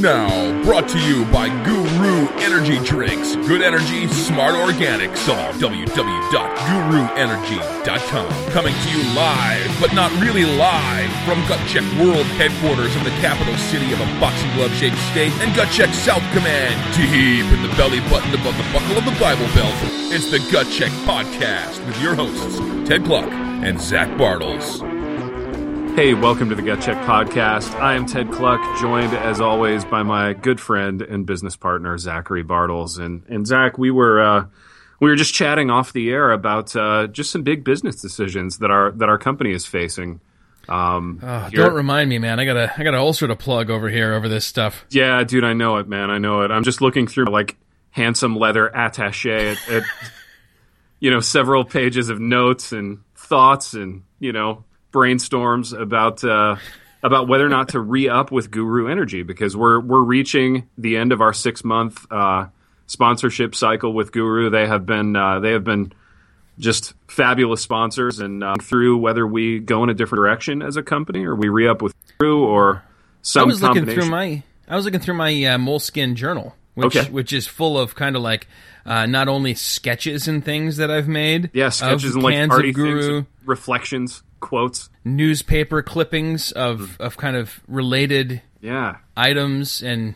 Now, brought to you by Guru Energy Drinks. Good energy, smart organics. All www.guruenergy.com. Coming to you live, but not really live, from Gut Check World headquarters in the capital city of a boxing glove shaped state and Gut Check South Command, deep in the belly button above the buckle of the Bible Belt. It's the Gut Check Podcast with your hosts, Ted Kluck and Zach Bartels. Hey, welcome to the Gut Check Podcast. I am Ted Kluck, joined as always by my good friend and business partner Zachary Bartels. And and Zach, we were uh, we were just chatting off the air about uh, just some big business decisions that our that our company is facing. Um, Oh, don't remind me, man. I got a I got an ulcer to plug over here over this stuff. Yeah, dude, I know it, man. I know it. I'm just looking through like handsome leather attaché at, at you know several pages of notes and thoughts and you know brainstorms about uh, about whether or not to re up with Guru Energy because we're we're reaching the end of our six month uh, sponsorship cycle with Guru. They have been uh, they have been just fabulous sponsors and uh, through whether we go in a different direction as a company or we re up with Guru or some I was looking through my I was looking through my uh, moleskin journal, which Okay. which is full of kind of like uh, not only sketches and things that I've made, Yeah, sketches and like party Guru, things, reflections, quotes. newspaper clippings of hmm. of kind of related Yeah, items and.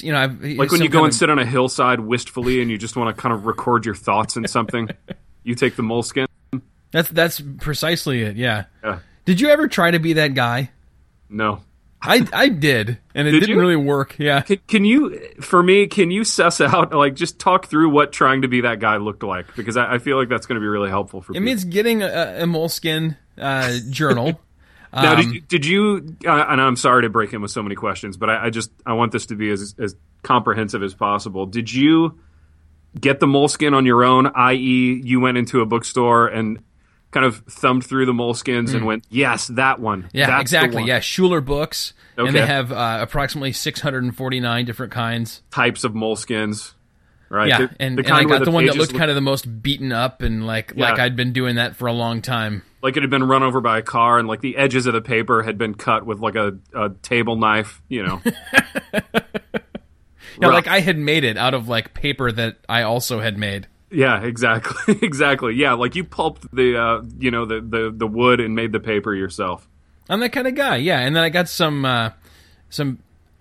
You know, I've, like when you go and sit on a hillside wistfully and you just want to kind of record your thoughts in something. you take the moleskin. That's that's precisely it. Yeah. Yeah. Did you ever try to be that guy? No, I I did, and it Did didn't you? really work. Yeah. can, can you? For me, can you suss out like just talk through what trying to be that guy looked like? Because I, I feel like that's going to be really helpful for me. It people. means getting a, a moleskin uh, journal. now, um, did you? Did you uh, and I'm sorry to break in with so many questions, but I, I just I want this to be as as comprehensive as possible. Did you get the moleskin on your own? I.e., you went into a bookstore and kind of thumbed through the moleskins and went, "Yes, that one. Yeah, That's the exactly. one." Yeah, Schuler books, and they have uh, approximately 649 different kinds. types of moleskins, right? Yeah, The- and, the and I got the, one that looked kind of the most beaten up and like Yeah. like I'd been doing that for a long time. like it had been run over by a car, and like the edges of the paper had been cut with like a, a table knife. You know, Yeah, Rough. like I had made it out of like paper that I also had made. Yeah, exactly, exactly. Yeah, like you pulped the uh, you know the, the the wood and made the paper yourself. I'm that kind of guy. Yeah, and then I got some uh, some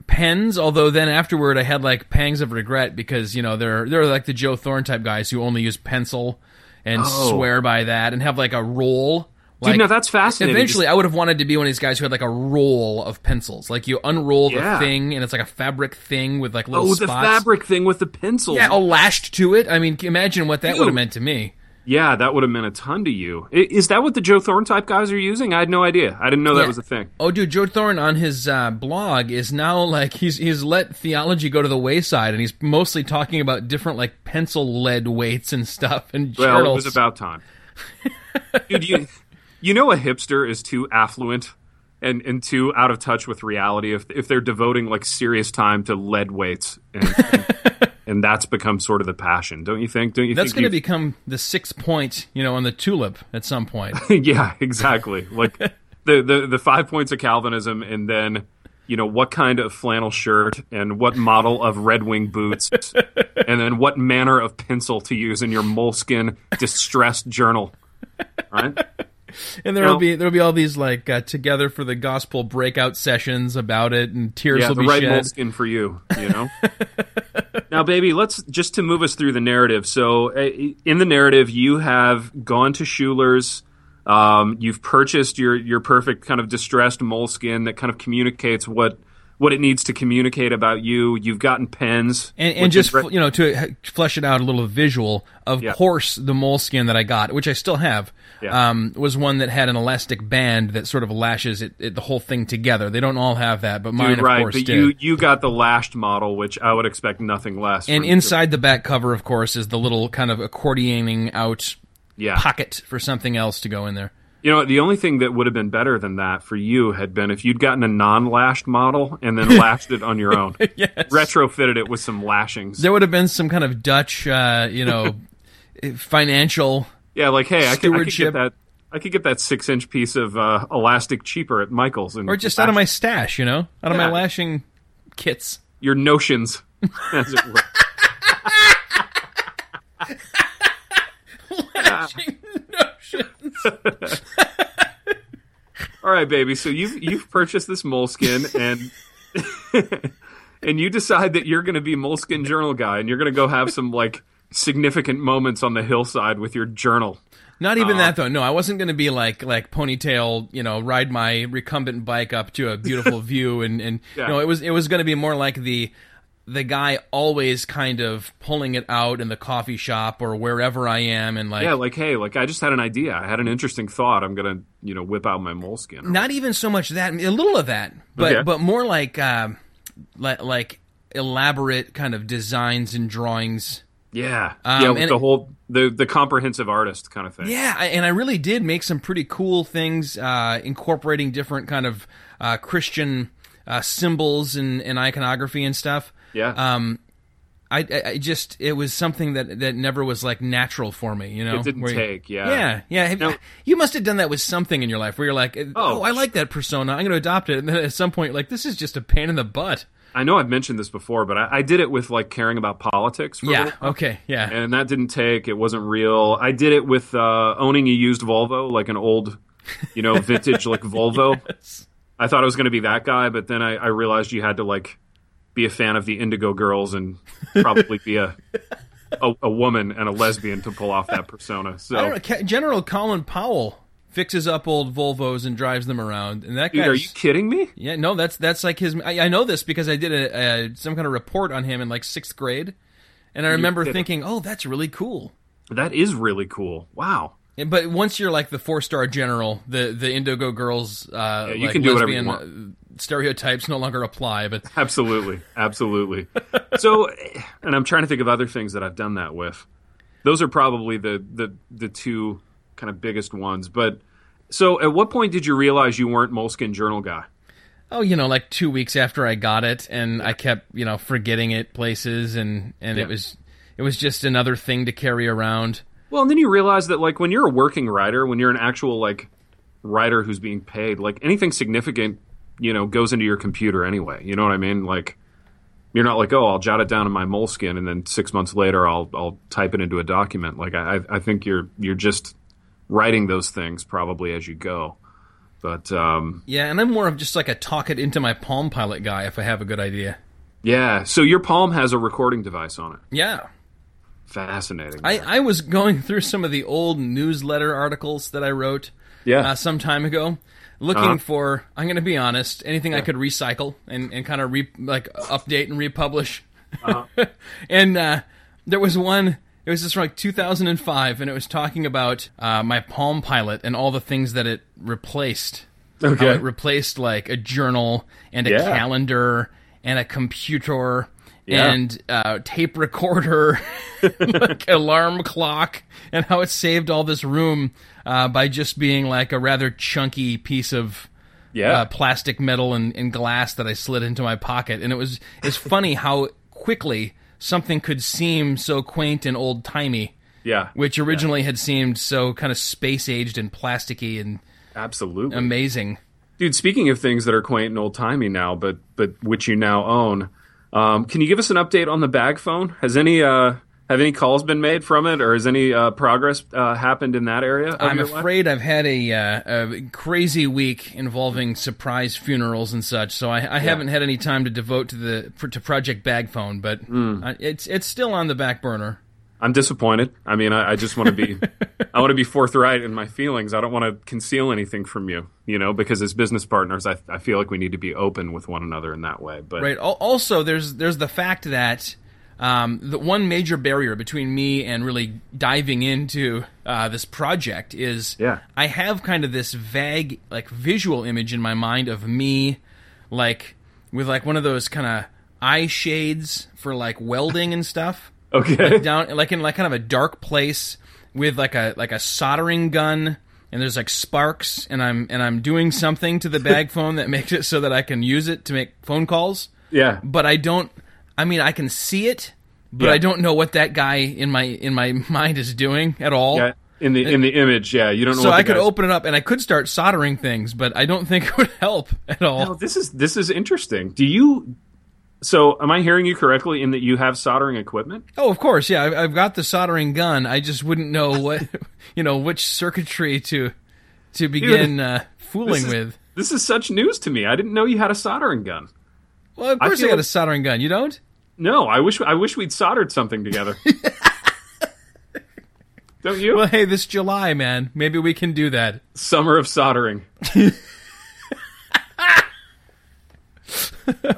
pens. Although then afterward, I had like pangs of regret because you know they're they're like the Joe Thorn type guys who only use pencil and Oh. swear by that and have like a roll. Dude, no, that's fascinating. Eventually, I would have wanted to be one of these guys who had like a roll of pencils. Like you unroll the Yeah. thing, and it's like a fabric thing with like little. oh, little the spots. fabric thing with the pencils. Yeah, all lashed to it. I mean, imagine what that Dude. would have meant to me. yeah, that would have meant a ton to you. Is that what the Joe Thorn type guys are using? I had no idea. I didn't know that Yeah. was a thing. Oh, dude, Joe Thorn on his uh, blog is now like he's he's let theology go to the wayside, and he's mostly talking about different like pencil lead weights and stuff and Well, it journals. was about time. Dude, you, you know a hipster is too affluent and, and too out of touch with reality if, if they're devoting like serious time to lead weights and, and, and that's become sort of the passion, don't you think? Don't you That's going to become the six point, you know, on the tulip at some point. yeah, exactly. Like the, the the five points of Calvinism, and then you know what kind of flannel shirt and what model of Red Wing boots, and then what manner of pencil to use in your moleskin distressed journal. Right? And there'll No. be there'll be all these like uh, together for the gospel breakout sessions about it, and tears Yeah, will the be right shed. moleskin for you. You know. now, baby, let's just to move us through the narrative. So, uh, in the narrative, you have gone to Schuler's. Um, you've purchased your your perfect kind of distressed moleskin that kind of communicates what what it needs to communicate about you. You've gotten pens And, and just re- you know to flesh it out a little visual. Of Yeah. course, the moleskin that I got, which I still have, Yeah. um, was one that had an elastic band that sort of lashes it, it, the whole thing together. They don't all have that, but mine, Dude, of course, but did. you you got the lashed model, which I would expect nothing less. and inside the back cover, of course, is the little kind of accordioning out yeah, pocket for something else to go in there. You know, the only thing that would have been better than that for you had been if you'd gotten a non-lashed model and then lashed it on your own. yes. Retrofitted it with some lashings. There would have been some kind of Dutch, uh, you know, financial. Yeah, like hey, I could, I could get that. I could get that six-inch piece of uh, elastic cheaper at Michaels, and Or just out of my stash, you know, out of my lashing kits. your notions, as it were. Lashing notions. All right, baby. So you've you've purchased this moleskin and and you decide that you're going to be moleskin journal guy and you're going to go have some like significant moments on the hillside with your journal. Not even that though. No, I wasn't going to be like like ponytail, you know, ride my recumbent bike up to a beautiful view and and Yeah. no, it was it was going to be more like the the guy always kind of pulling it out in the coffee shop or wherever I am and like Yeah, like hey, like I just had an idea. I had an interesting thought. I'm going to, you know, whip out my moleskin. not even so much that a little of that, but Okay. but more like uh, like like elaborate kind of designs and drawings. Yeah. Um, yeah, with and the whole the the comprehensive artist kind of thing. Yeah, and I really did make some pretty cool things, uh, incorporating different kind of uh, Christian uh, symbols and, and iconography and stuff. Yeah. Um, I, I, just it was something that that never was like natural for me. You know, It didn't Where you- take, yeah. Yeah, yeah. Now- you must have done that with something in your life where you're like, oh, Oh, I like that persona. I'm going to adopt it. And then at some point, like, this is just a pain in the butt. I know I've mentioned this before, but I, I did it with like caring about politics. For Yeah. Okay. Yeah. and that didn't take. It wasn't real. I did it with uh, owning a used Volvo, like an old, you know, vintage like Volvo. I thought I was going to be that guy, but then I, I realized you had to like be a fan of the Indigo Girls and probably be a, a a woman and a lesbian to pull off that persona. So. General Colin Powell fixes up old Volvos and drives them around, and that guy. are you kidding me? Yeah, no, that's that's like his. I, I know this because I did a, a some kind of report on him in like sixth grade, and I remember thinking, "Oh, that's really cool." That is really cool. Wow. But once you're like the four star general, the the Indigo girls, uh, you like can do whatever you lesbian, uh, stereotypes no longer apply. But Absolutely, absolutely. so, and I'm trying to think of other things that I've done that with. Those are probably the the the two kind of biggest ones. But so, at what point did you realize you weren't Moleskin Journal guy? oh, you know, like two weeks after I got it, and I kept you know forgetting it places, and and Yeah. it was it was just another thing to carry around. Well, and then you realize that like when you're a working writer, when you're an actual like writer who's being paid, like anything significant, you know, goes into your computer anyway. You know what I mean? Like you're not like, oh, I'll jot it down in my moleskin, and then six months later, I'll I'll type it into a document. Like I I think you're you're just writing those things probably as you go. But um, Yeah, and I'm more of just like a talk it into my Palm Pilot guy if I have a good idea. yeah, so your Palm has a recording device on it. Yeah. Fascinating. I, I was going through some of the old newsletter articles that I wrote yeah, uh, some time ago, looking Uh-huh. for. I'm going to be honest, anything I could recycle and, and kind of re, like update and republish. Uh-huh. and uh, there was one. It was just from like 2005, and it was talking about uh, my Palm Pilot and all the things that it replaced. How Okay. it replaced like a journal and a Yeah. calendar and a computer Yeah. and uh, tape recorder, like alarm clock, and how it saved all this room uh, by just being like a rather chunky piece of yeah, uh, plastic, metal, and, and glass that I slid into my pocket. And it was it's funny how quickly something could seem so quaint and old timey, yeah, which originally had seemed so kind of space aged and plasticky and absolutely. amazing. Dude, speaking of things that are quaint and old timey now, but but which you now own, um, can you give us an update on the bag phone? Has any uh, have any calls been made from it, or has any uh, progress uh, happened in that area? I'm your life? afraid I've had a, uh, a crazy week involving surprise funerals and such, so I, I haven't had any time to devote to the to Project Bag Phone. But uh, it's it's still on the back burner. I'm disappointed. I mean, I, I just want to be, I want to be forthright in my feelings. I don't want to conceal anything from you, you know, because as business partners, I, I feel like we need to be open with one another in that way. But Right. Also, there's there's the fact that um, the one major barrier between me and really diving into uh, this project is Yeah. I have kind of this vague like visual image in my mind of me like with like one of those kind of eye shades for like welding and stuff. Okay, down like in like kind of a dark place with like a like a soldering gun and there's like sparks and I'm and I'm doing something to the bag phone that makes it so that I can use it to make phone calls. Yeah, but I don't I mean I can see it but Yeah. I don't know what that guy in my in my mind is doing at all. yeah. In the in the image, yeah, you don't know. So what I could guy's- open it up and I could start soldering things, but I don't think it would help at all. No, this is this is interesting. Do you So, am I hearing you correctly in that you have soldering equipment? Oh, of course, yeah. I've, I've got the soldering gun. I just wouldn't know what, you know, which circuitry to to begin uh, fooling is- with. This is such news to me. I didn't know you had a soldering gun. Well, of course, I, feel got a soldering gun. You don't? No, I wish I wish we'd soldered something together. Don't you? Well, hey, this July, man, maybe we can do that. Summer of soldering.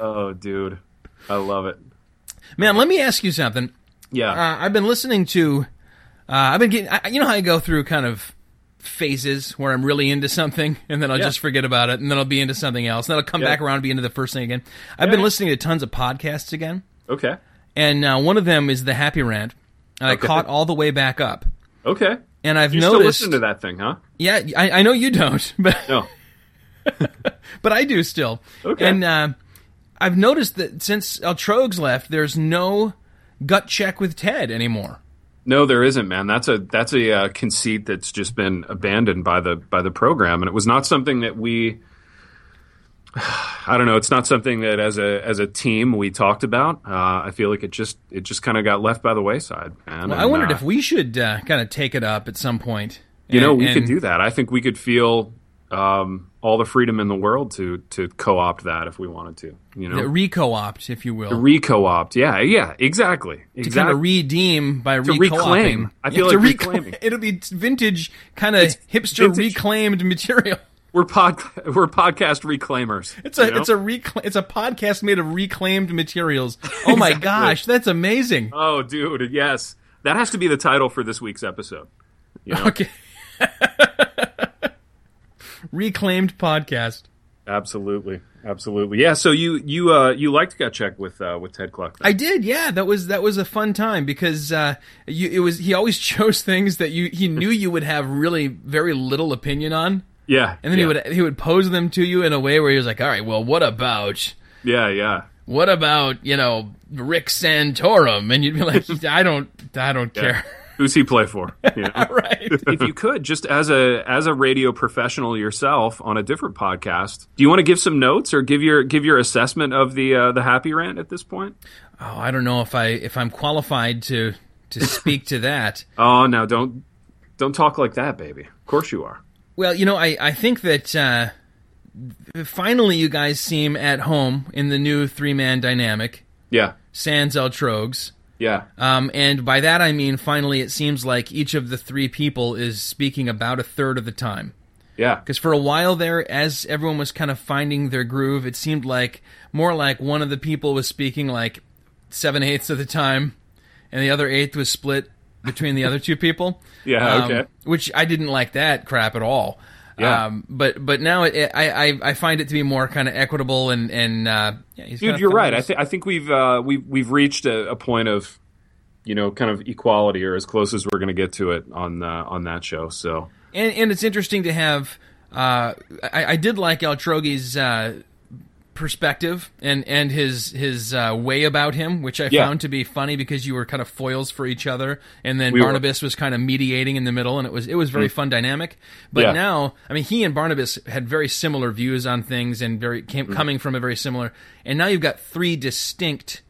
oh, dude, I love it. Man, let me ask you something. Yeah, Uh, I've been listening to. Uh, I've been getting. I, you know how I go through kind of phases where I'm really into something and then I'll Yeah. just forget about it and then I'll be into something else and then I'll come Yeah. back around and be into the first thing again. I've been listening to tons of podcasts again, okay, and uh, one of them is the Happy Rant, and I caught all the way back up. okay. And I've You still noticed. listen to that thing, huh? Yeah, I, I know you don't, but No. but I do still. Okay. And uh, I've noticed that since El Trogs left, there's no gut check with Ted anymore. No, there isn't, man. That's a that's a uh, conceit that's just been abandoned by the by the program, and it was not something that we. I don't know. It's not something that as a as a team we talked about. Uh, I feel like it just it just kind of got left by the wayside, man. Well, I wondered uh, if we should uh, kind of take it up at some point. you know we and- could do that. I think we could feel um, all the freedom in the world to to co-opt that if we wanted to. You know, re-co-opt, if you will, re-co-opt. Yeah, yeah, exactly, to kind of redeem by To reclaim. I feel to like recla- reclaiming. It'll be vintage, kind of hipster vintage. reclaimed material. We're pod we're podcast reclaimers. It's a you know? it's a recla- it's a podcast made of reclaimed materials. Oh my gosh, that's amazing. Oh, dude, yes. That has to be the title for this week's episode. You know? Okay. reclaimed podcast. Absolutely. Absolutely. Yeah, so you you uh you liked Gut Check with uh with Ted Kluck. then? I did, yeah. That was that was a fun time because uh, you, it was he always chose things that you he knew you would have really very little opinion on, yeah. and then yeah. he would he would pose them to you in a way where he was like, "All right, well, what about Yeah, yeah. what about you know Rick Santorum?" And you'd be like, "I don't I don't care." Who's he play for? You know? right? if you could, just as a as a radio professional yourself on a different podcast, do you want to give some notes or give your give your assessment of the uh, the happy rant at this point? Oh, I don't know if I if I'm qualified to to speak to that. Oh no, don't don't talk like that, baby. Of course you are. Well, you know, I, I think that uh, finally you guys seem at home in the new three man dynamic, Yeah. Sans El Trogs. Yeah. Um, and by that I mean finally it seems like each of the three people is speaking about a third of the time. Yeah. Because for a while there, as everyone was kind of finding their groove, it seemed like more like one of the people was speaking like seven eighths of the time, and the other eighth was split between the other two people. Yeah, Um, okay. Which I didn't like that crap at all. Yeah. Um, but but now it, I, I I find it to be more kind of equitable and and uh, yeah, Dude, you're right. I think I think we've uh, we've we've reached a, a point of, you know, kind of equality, or as close as we're going to get to it on uh, on that show. So and and it's interesting to have. Uh, I, I did like El Trogi's uh, perspective and and his his uh, way about him, which I Yeah. found to be funny because you were kind of foils for each other, and then We were. Barnabas was kind of mediating in the middle, and it was it was very fun dynamic. But Yeah. now, I mean, he and Barnabas had very similar views on things, and very came, Mm. coming from a very similar. And now you've got three distinct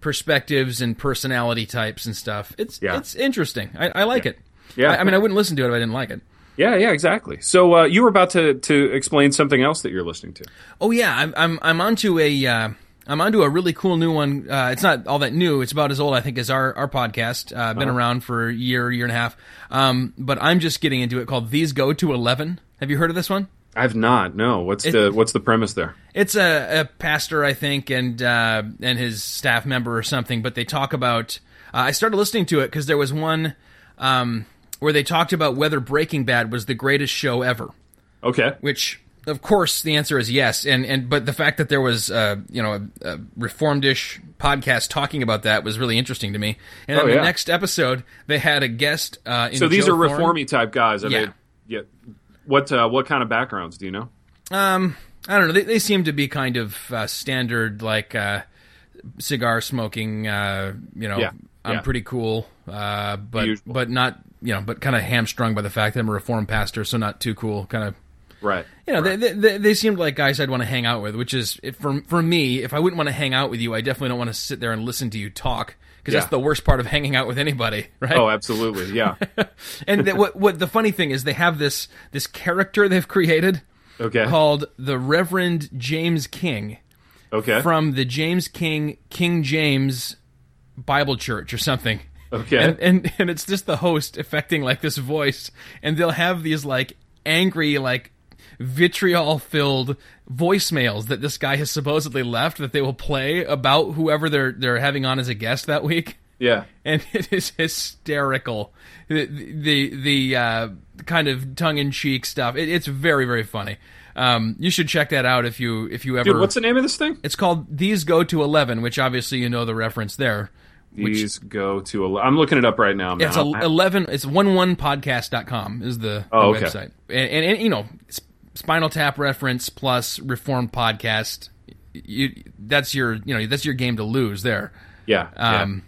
perspectives and personality types and stuff. It's Yeah. it's interesting. I, I like it. Yeah. I, I mean, I wouldn't listen to it if I didn't like it. Yeah, yeah, exactly. So uh, you were about to to explain something else that you're listening to. Oh yeah, I'm I'm I'm onto a uh, I'm onto a really cool new one. Uh, it's not all that new. It's about as old I think as our our podcast. Uh, been around for a year year and a half. Um, but I'm just getting into it called These Go to Eleven. Have you heard of this one? I've not. No. What's the what's the premise there? It's a, a pastor, I think, and uh, and his staff member or something. But they talk about. Uh, I started listening to it because there was one um, where they talked about whether Breaking Bad was the greatest show ever. Okay. which of course the answer is yes and and but the fact that there was uh you know a, a reformed-ish podcast talking about that was really interesting to me and then Oh, the next episode they had a guest uh in So these Joe are reformy type guys. Are Yeah. they? Yeah. What uh, what kind of backgrounds do you know? um i don't know they, they seem to be kind of uh, standard like uh cigar smoking uh you know Yeah. i'm Yeah. pretty cool uh but but not you know but kind of hamstrung by the fact that i'm a reformed pastor so not too cool kind of Right. You know, they, they they seemed like guys I'd want to hang out with. Which is for for me, if I wouldn't want to hang out with you, I definitely don't want to sit there and listen to you talk because Yeah. that's the worst part of hanging out with anybody, right? Oh, absolutely. Yeah. and the, what what the funny thing is, they have this this character they've created Okay. called the Reverend James King Okay. from the James King King James Bible Church or something. Okay. And, and and it's just the host affecting like this voice, and they'll have these like angry like vitriol filled voicemails that this guy has supposedly left that they will play about whoever they're they're having on as a guest that week yeah. and it is hysterical. The the, the uh, kind of tongue in cheek stuff. It, it's very very funny. Um, you should check that out if you if you ever. Dude, what's the name of this thing? it's called These Go to Eleven, which obviously you know the reference there. These go to. I'm looking it up right now, man. It's a, eleven. It's one one podcast.com is the, the Oh, okay. website, and, and, and you know Spinal Tap reference plus Reformed podcast. You that's your you know that's your game to lose there. yeah. yeah. Um,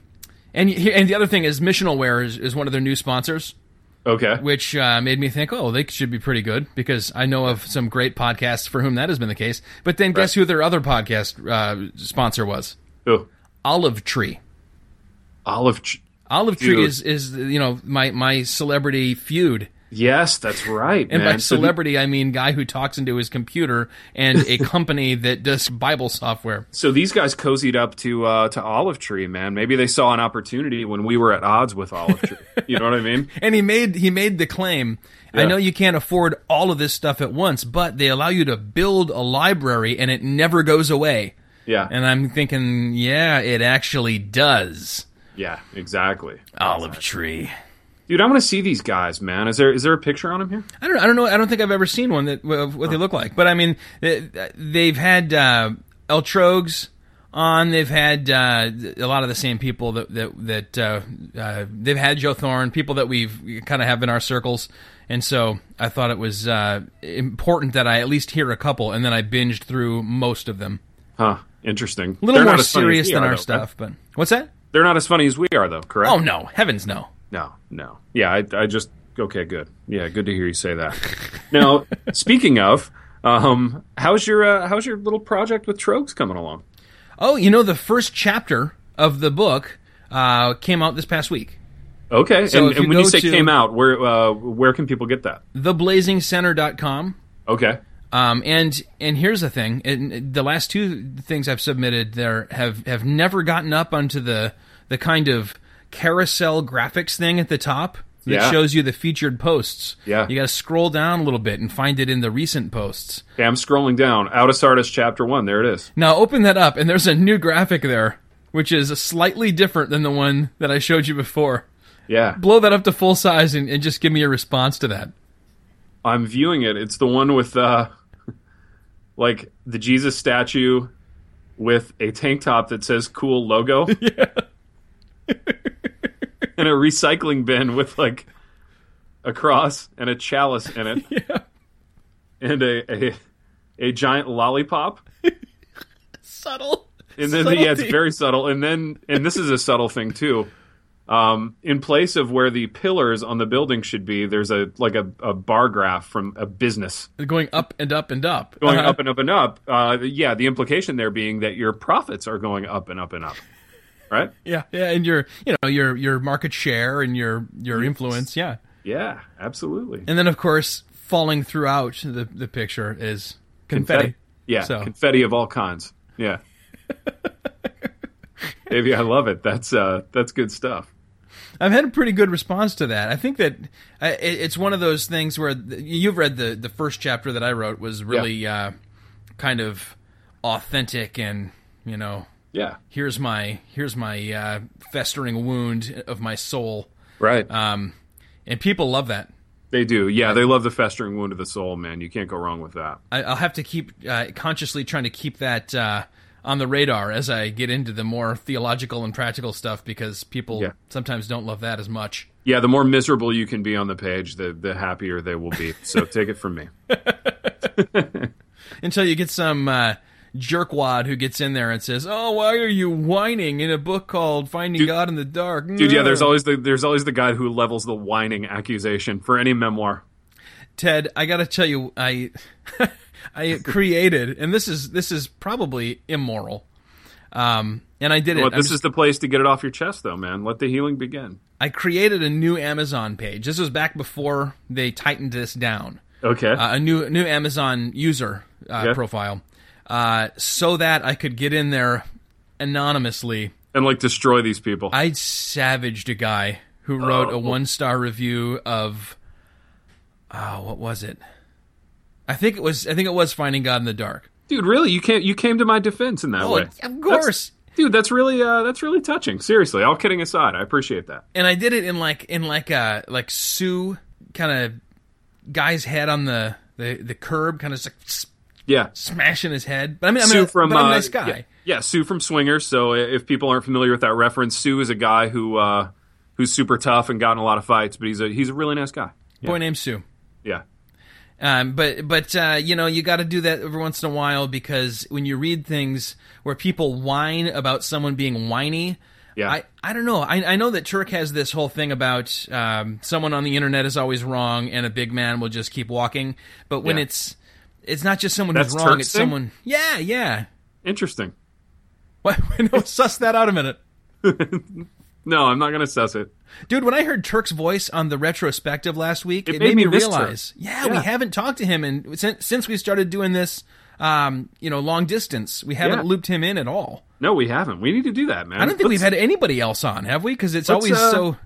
and and the other thing is Missionalware is, is one of their new sponsors. okay. which uh, made me think, oh, they should be pretty good because I know of some great podcasts for whom that has been the case. But then guess who their other podcast uh, sponsor was? Oh, Olive Tree. Olive. Ch- Olive Tree is is you know my my celebrity feud. yes, that's right, And man. by So the- celebrity, I mean guy who talks into his computer and a company that does Bible software. So these guys cozied up to uh, to Olive Tree, man. Maybe they saw an opportunity when we were at odds with Olive Tree. you know what I mean? And he made he made the claim. I know you can't afford all of this stuff at once, but they allow you to build a library and it never goes away. Yeah, And I'm thinking, yeah, it actually does. Yeah, exactly. Olive tree. Dude, I want to see these guys, man. Is there is there a picture on them here? I don't. I don't know. I don't think I've ever seen one that of what they look like. But I mean, they- they've had uh, El Trogs on. They've had uh, a lot of the same people that that, that uh, uh, they've had Joe Thorn, people that we've kind of have in our circles. And so I thought it was uh, important that I at least hear a couple, and then I binged through most of them. Huh? Interesting. A little They're more not as funny as serious than our though, stuff, right? but what's that? They're not as funny as we are, though. Correct? Oh no, heavens no! No, no. Yeah, I, I just okay, good. Yeah, good to hear you say that. now, speaking of, um, how's your uh, how's your little project with Trogs coming along? Oh, you know, the first chapter of the book uh, came out this past week. Okay, So and, and you when you say came out, where uh, where can people get that? TheBlazingCenter.com. Okay, Um, and and here's the thing: and the last two things I've submitted there have have never gotten up onto the the kind of carousel graphics thing at the top that Yeah. shows you the featured posts. Yeah. you got to scroll down a little bit and find it in the recent posts. okay I'm scrolling down. Out of Sardis, chapter one. There it is. Now open that up, and there's a new graphic there, which is slightly different than the one that I showed you before. Yeah, Blow that up to full size and, and just give me a response to that. I'm viewing it. It's the one with uh, like the Jesus statue with a tank top that says "cool" logo. Yeah. and a recycling bin with like a cross and a chalice in it. Yeah. And a, a a giant lollipop. Subtle. And then yeah, it's very subtle. And then and this is a subtle thing too. Um, in place of where the pillars on the building should be, there's a like a, a bar graph from a business going up and up and up. going Uh-huh. up and up and up. Uh, yeah, the implication there being that your profits are going up and up and up, right? Yeah, yeah, and your you know your your market share and your your influence, yeah. Yeah, absolutely. And then of course falling throughout the the picture is confetti. Yeah, So- confetti of all kinds. Yeah. Baby, I love it. That's uh, that's good stuff. I've had a pretty good response to that. I think that it's one of those things where you've read the the first chapter that I wrote was really uh, kind of authentic and you know Yeah, here's my here's my uh, festering wound of my soul, right. um, and people love that. they do. Yeah, they love the festering wound of the soul, man. You can't go wrong with that. I, I'll have to keep uh, consciously trying to keep that uh, on the radar as I get into the more theological and practical stuff because people Yeah. sometimes don't love that as much. Yeah, the more miserable you can be on the page, the the happier they will be. So take it from me. Until you get some uh, jerkwad who gets in there and says, "Oh, why are you whining in a book called Finding God in the Dark?" Dude, yeah, there's always the there's always the guy who levels the whining accusation for any memoir. Ted, I got to tell you, I I created, and this is this is probably immoral. Um, and I did it. Well, I'm this just- is the place to get it off your chest, though, man. Let the healing begin. I created a new Amazon page. This was back before they tightened this down. Okay. Uh, a new new Amazon user uh, Yeah. profile, uh, so that I could get in there anonymously. and like destroy these people. I savaged a guy who wrote Oh. a one star review of, oh, what was it? I think it was. I think it was Finding God in the Dark. Dude, really? You can't. You came to my defense in that Oh, way. of That's- course. dude. That's really. Uh, that's really touching. Seriously, all kidding aside, I appreciate that. and I did it in like in like a like Sue kind of guy's head on the the, the curb, kind of like Yeah. smashing his head. But I mean, I Sue mean, from I'm a uh, nice guy. Yeah, yeah, Sue from Swingers. So if people aren't familiar with that reference, Sue is a guy who uh, who's super tough and got in a lot of fights, but he's a he's a really nice guy. Boy named Sue. Um, but but uh, you know you got to do that every once in a while because when you read things where people whine about someone being whiny, Yeah. I, I don't know. I, I know that Turk has this whole thing about um, someone on the internet is always wrong and a big man will just keep walking. But when Yeah. it's it's not just someone That's who's wrong; Turk's it's thing? someone. Yeah, yeah. Interesting. What? no, suss that out a minute. No, I'm not gonna suss it. Dude, when I heard Turk's voice on the retrospective last week, it, It made, made me me realize, yeah, we haven't talked to him, and since, since we started doing this, um, you know, long distance, we haven't Yeah. looped him in at all. No, we haven't. We need to do that, man. I don't think we've had anybody else on, have we? Because it's always uh, so.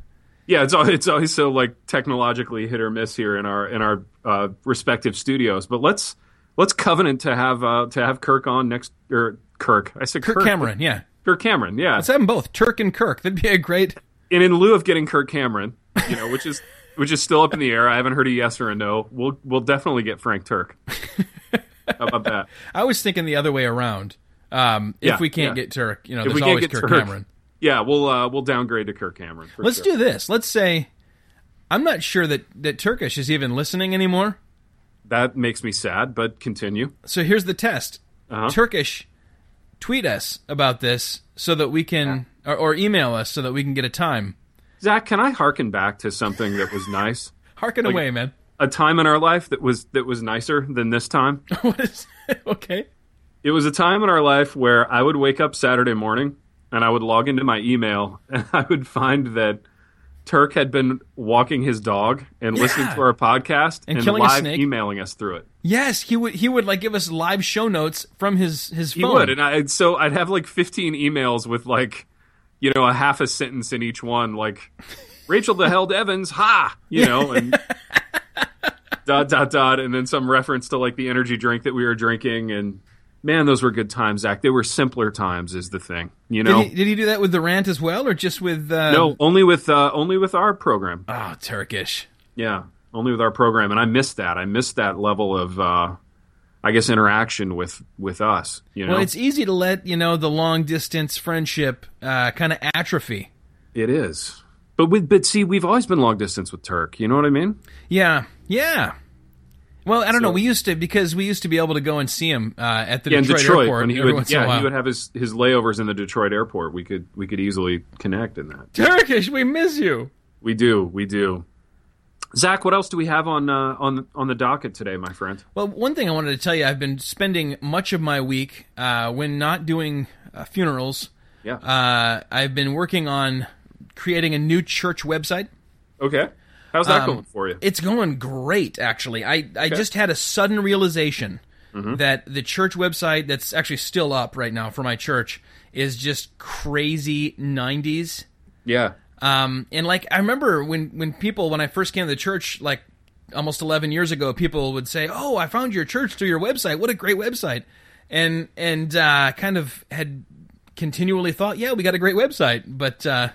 Yeah, it's al- it's always so like technologically hit or miss here in our in our uh, respective studios. But let's let's covenant to have uh, to have Kirk on next or Kirk. I said Kirk Kirk Cameron, yeah. Kirk Cameron, yeah. Let's have them both, Turk and Kirk. That'd be a great. and in lieu of getting Kirk Cameron, you know, which is which is still up in the air. I haven't heard a yes or a no. We'll we'll definitely get Frank Turk. How about that? I was thinking the other way around. Um, if Yeah, we can't yeah. get Turk, you know, If there's we can't always get Kirk Turk, Cameron. Yeah, we'll uh, we'll downgrade to Kirk Cameron. for Let's sure. do this. Let's say, I'm not sure that that Turkish is even listening anymore. that. Makes me sad, but continue. So here's the test. Uh-huh. Turkish, tweet us about this so that we can, or, or email us so that we can get a time. Zach, can I harken back to something that was nice? Harken away, man. A time in our life that was that was nicer than this time. what is? okay. It was a time in our life where I would wake up Saturday morning and I would log into my email and I would find that Turk had been walking his dog and listening to our podcast And and, live emailing us through it. Yes, he would. He would like give us live show notes from his his He phone. would, and I so I'd have like 15 emails with like, you know, a half a sentence in each one, like Rachel the Held Evans, ha, you know, and dot dot dot, and then some reference to like the energy drink that we were drinking, and man, those were good times, Zach. They were simpler times, is the thing, you know. Did he, did he do that with the rant as well, or just with? Uh, no, only with uh, only with our program. Oh, Turkish. Yeah, only with our program, and I missed that. I missed that level of, uh, I guess, interaction with with us. You know, Well, it's easy to let you know the long distance friendship uh, kind of atrophy. It is. But with but see, we've always been long distance with Turk. You know what I mean? Yeah, yeah. Well, I don't know. We used to because we used to be able to go and see him uh, at the Yeah, Detroit, Detroit airport when he would once in a yeah he would have his his layovers in the Detroit airport. We could we could easily connect in that. Turkish, we miss you. We do, we do. Zach, what else do we have on uh, on on the docket today, my friend? Well, one thing I wanted to tell you, I've been spending much of my week uh, when not doing uh, funerals. Yeah. Uh, I've been working on creating a new church website. okay. How's that Um, going for you? It's going great, actually. I, I just had a sudden realization Mm-hmm. that the church website that's actually still up right now for my church is just crazy 90s. yeah. Um, and like I remember when when people when I first came to the church like almost 11 years ago, people would say, "Oh, I found your church through your website. What a great website!" And and uh, kind of had continually thought, "Yeah, we got a great website," but uh,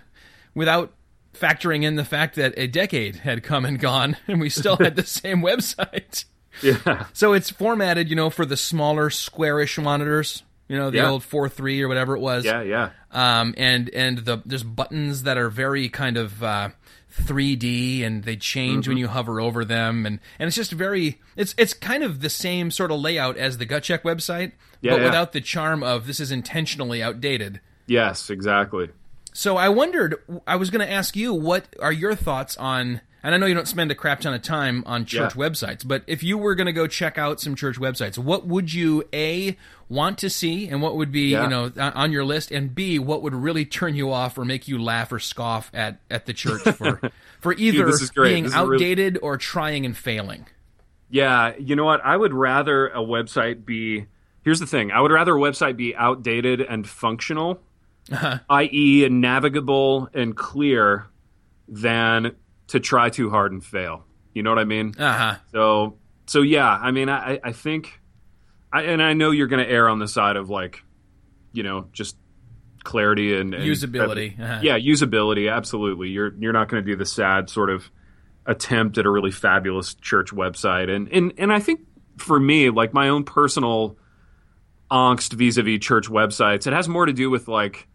without factoring in the fact that a decade had come and gone, and we still had the same website. Yeah. So it's formatted, you know, for the smaller squarish monitors. You know, the Yeah. old four three or whatever it was Yeah, yeah. um, and and the there's buttons that are very kind of uh, 3D and they change when Mm-hmm. you hover over them and and it's just very it's it's kind of the same sort of layout as the gut check website Yeah, but yeah. without the charm of this is intentionally outdated Yes, exactly. So i wondered i was going to ask you what are your thoughts on and I know you don't spend a crap ton of time on church Yeah. websites, but if you were going to go check out some church websites, what would you a want to see, and what would be Yeah. you know on- your list, and b what would really turn you off or make you laugh or scoff at at the church for for either this is great. being is really- outdated or trying and failing. Yeah, you know what? I would rather a website be. Here's the thing: I would rather a website be outdated and functional, i.e., navigable and clear, than to try too hard and fail. You know what I mean? Uh huh. So, so yeah. I mean, I, I think, I, and I know you're going to err on the side of like, you know, just clarity and, and Usability, uh-huh. Yeah, usability. Absolutely. You're you're not going to do the sad sort of attempt at a really fabulous church website, and and and I think for me, like my own personal angst vis-a-vis church websites, it has more to do with like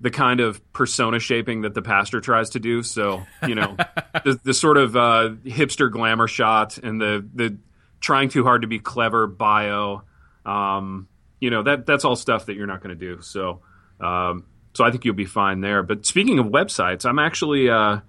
the kind of persona shaping that the pastor tries to do. So, you know, the, the sort of uh, hipster glamour shot and the the trying too hard to be clever bio. Um, you know, that that's all stuff that you're not going to do. So, um, so I think you'll be fine there. But speaking of websites, I'm actually uh,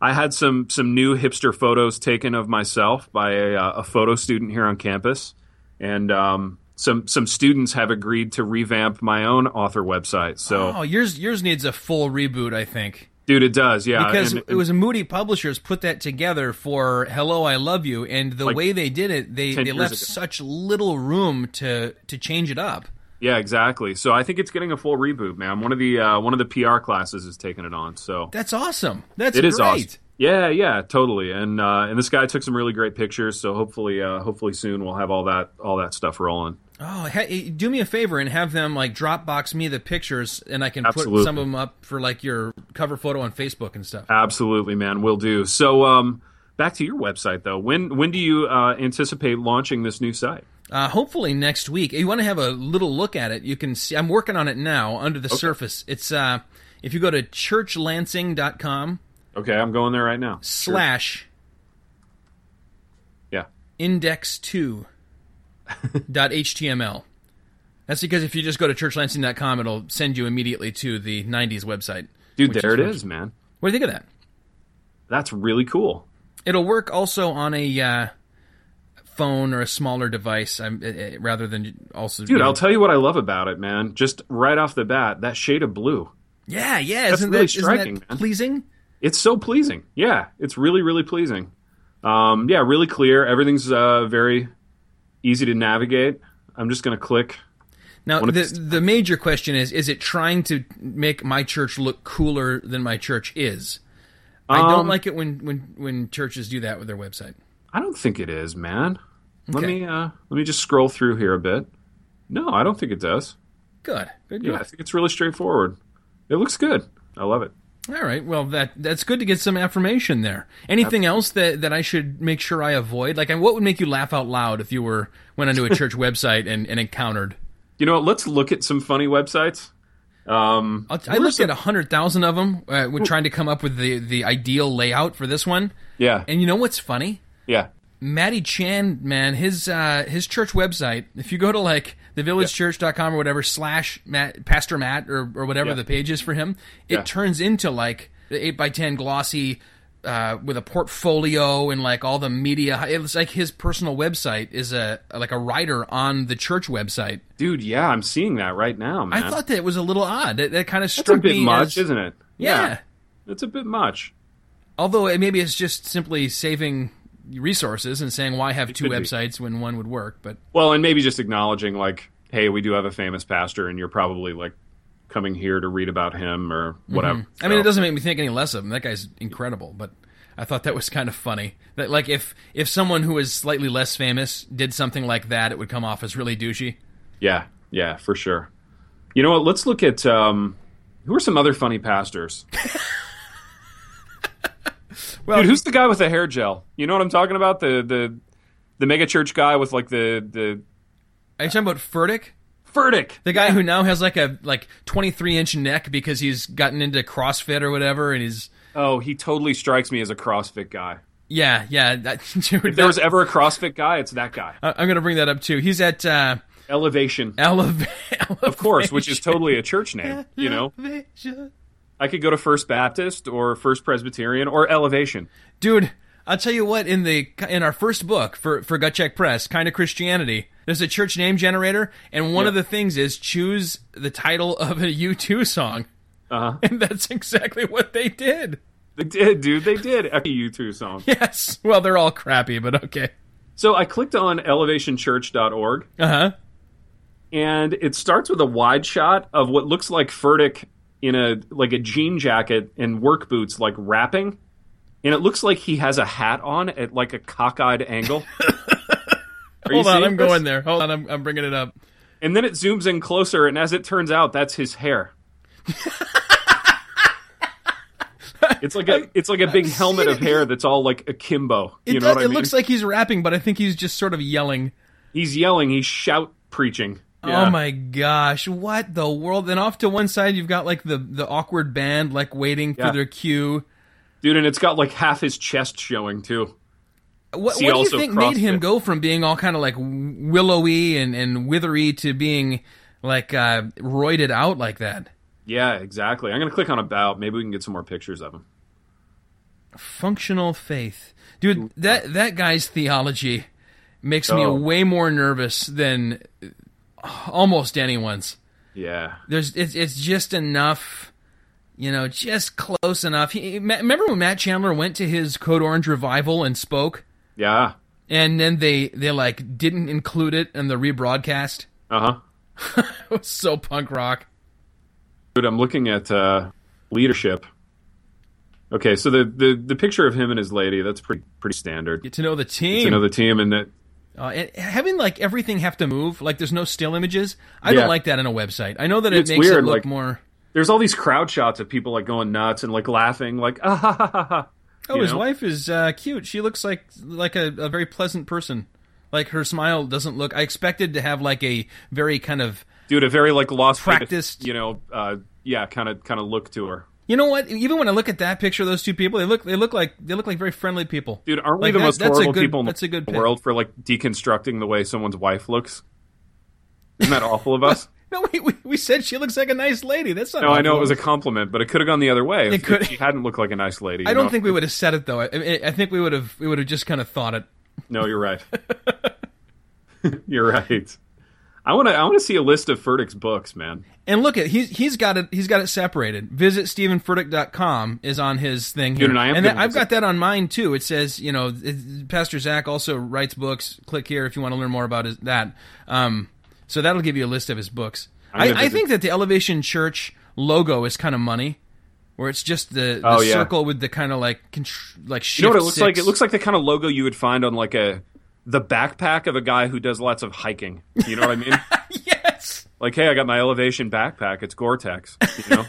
I had some some new hipster photos taken of myself by a, uh, a photo student here on campus, and um, some some students have agreed to revamp my own author website. So. Oh, yours yours needs a full reboot, I think. Dude, it does, yeah. because and- it was Moody Publishers put that together for "Hello, I Love You," and the Like way they did it, they they left ago. such little room to to change it up. yeah, exactly. So I think it's getting a full reboot, man. One of the uh, one of the PR classes is taking it on. So That's awesome. That's it is great. awesome. Yeah, yeah, totally. And uh, and this guy took some really great pictures. So hopefully, uh, hopefully soon we'll have all that all that stuff rolling. Oh, hey, do me a favor and have them like Dropbox me the pictures, and I can put some of them up for like your cover photo on Facebook and stuff. Absolutely, man. We'll do. So um, back to your website though. When when do you uh, anticipate launching this new site? Uh, hopefully next week. If you want to have a little look at it, you can see. I'm working on it now under the surface. It's uh, if you go to churchlansing.com Okay, I'm going there right now. slash Yeah. index2 dot html. That's because if you just go to churchlansing.com, it'll send you immediately to the 90s website. Dude, there it much- is, man. What do you think of that? That's really cool. It'll work also on a uh, phone or a smaller device, um, uh, rather than also. Dude, know- I'll tell you what I love about it, man. Just right off the bat, that shade of blue. yeah, yeah. That's isn't really that, isn't striking, that man. pleasing? It's so pleasing. Yeah, it's really, really pleasing. Um, yeah, really clear. Everything's uh, very easy to navigate. I'm just going to click. Now, the the major question is: Is it trying to make my church look cooler than my church is? I don't Um, like it when, when, when churches do that with their website. I don't think it is, man. Let me uh, let me just scroll through here a bit. No, I don't think it does. Good, good, Yeah, good. I think it's really straightforward. It looks good. I love it. All right. Well, that that's good to get some affirmation there. Anything else that, that I should make sure I avoid? Like, what would make you laugh out loud if you were went onto a church website and, and encountered? You know what? Let's look at some funny websites. Um, I looked some- at a hundred thousand of them uh, when trying to come up with the the ideal layout for this one. Yeah, And you know what's funny? yeah. Matty Chan, man, his uh, his church website. If you go to like thevillagechurch.com or whatever slash Matt, Pastor Matt or, or whatever Yeah. the page is for him, it Yeah. turns into like the eight by ten glossy uh, with a portfolio and like all the media. It's like his personal website is a like a writer on the church website. Dude, yeah, I'm seeing that right now, man. I thought that was a little odd. That, that kind of That's struck a bit me much, as, isn't it? Yeah. It's a bit much. Although it, maybe it's just simply saving resources and saying why have two could be. websites when one would work. But Well, and maybe just acknowledging, like, hey, we do have a famous pastor, and you're probably, like, coming here to read about him or whatever. Mm-hmm. I mean, it doesn't make me think any less of him. That guy's incredible, but I thought that was kind of funny. That like if if someone who is slightly less famous did something like that, it would come off as really douchey. Yeah, yeah, for sure. You know what? Let's look at um, who are some other funny pastors. Well, Dude, who's the guy with the hair gel? You know what I'm talking about? The the the mega church guy with like the the are you talking about Furtick? Furtick. The guy who now has like a like 23 inch neck because he's gotten into CrossFit or whatever, and he's Oh, he totally strikes me as a CrossFit guy. yeah, yeah. That, dude, If there was ever a CrossFit guy, it's that guy. I- I'm gonna bring that up too. He's at uh, Elevation, Eleva- of course, which is totally a church name. You know, Elevation. I could go to First Baptist or First Presbyterian or Elevation. dude. I'll tell you what. In the in our first book for for Gut Check Press, kind of Christianity, there's a church name generator, and one Yeah. of the things is choose the title of a U2 song, Uh-huh. and that's exactly what they did. They did, dude. They did. Every U2 song. Yes. Well, they're all crappy, but okay. So I clicked on elevationchurch.org, Uh huh. and it starts with a wide shot of what looks like Furtick in a like a jean jacket and work boots, like rapping, and it looks like he has a hat on at like a cockeyed angle. Hold on, I'm this? going there. Hold on, I'm, I'm bringing it up. And then it zooms in closer, and as it turns out, that's his hair. it's like a it's like a big helmet of hair that's all like akimbo. It, You know does, what I it mean? looks like he's rapping, but I think he's just sort of yelling. he's yelling, he's shout preaching. Oh my gosh, what the world? Then off to one side, you've got like the the awkward band, like waiting Yeah. for their cue. dude, and it's got like half his chest showing too. What, what do you think made him CrossFit. go from being all kind of like willowy and, and withery to being like uh, roided out like that? Yeah, exactly. I'm gonna click on about. Maybe we can get some more pictures of him. Functional faith, dude. That that guy's theology makes me Oh. way more nervous than almost anyone's. Yeah, There's it's it's just enough, you know, just close enough. He, remember when Matt Chandler went to his Code Orange revival and spoke, yeah. and then they they like didn't include it in the rebroadcast. Uh huh. It was so punk rock. Dude, I'm looking at uh, leadership. Okay, so the, the the picture of him and his lady that's pretty pretty standard. Get to know the team. Get To know the team and that Uh, having like everything have to move, like there's no still images. I Yeah. don't like that in a website. I know that It's it makes it weird, look like- more. there's all these crowd shots of people like going nuts and like laughing, like ah ha ha ha. ha. Oh, you his know? wife is uh, cute. She looks like like a, a very pleasant person. Like her smile doesn't look. I expected to have like a very kind of. Dude, a very like lost Practiced. you know, uh, yeah, kind of kind of look to her. You know what? Even when I look at that picture of those two people, they look they look like they look like very friendly people. Dude, aren't we Like the most horrible good- people in that's a good the pick. world for like deconstructing the way someone's wife looks? Isn't that awful of us? No, we, we, we said she looks like a nice lady. That's not. No, I know it was a compliment, but it could have gone the other way. If, It could- she hadn't looked like a nice lady. I don't know? think we would have said it though. I, I I think we would have we would have just kind of thought it. No, you're right. you're right. I want to. I want to see a list of Furtick's books, man. And look at he's he's got it he's got it separated. Visit stevenfurtick.com is on his thing here. Dude, and I and gonna I've got that on mine too. It says, you know, it, Pastor Zach also writes books. Click here if you want to learn more about his, that. Um, so that'll give you a list of his books. I, I think that the Elevation Church logo is kind of money, where it's just the, the Oh, yeah. circle with the kind of like like shift You know what it looks like? It looks like the kind of logo you would find on like a the backpack of a guy who does lots of hiking. You know what I mean? yes. like, hey, I got my elevation backpack. It's Gore-Tex. You know,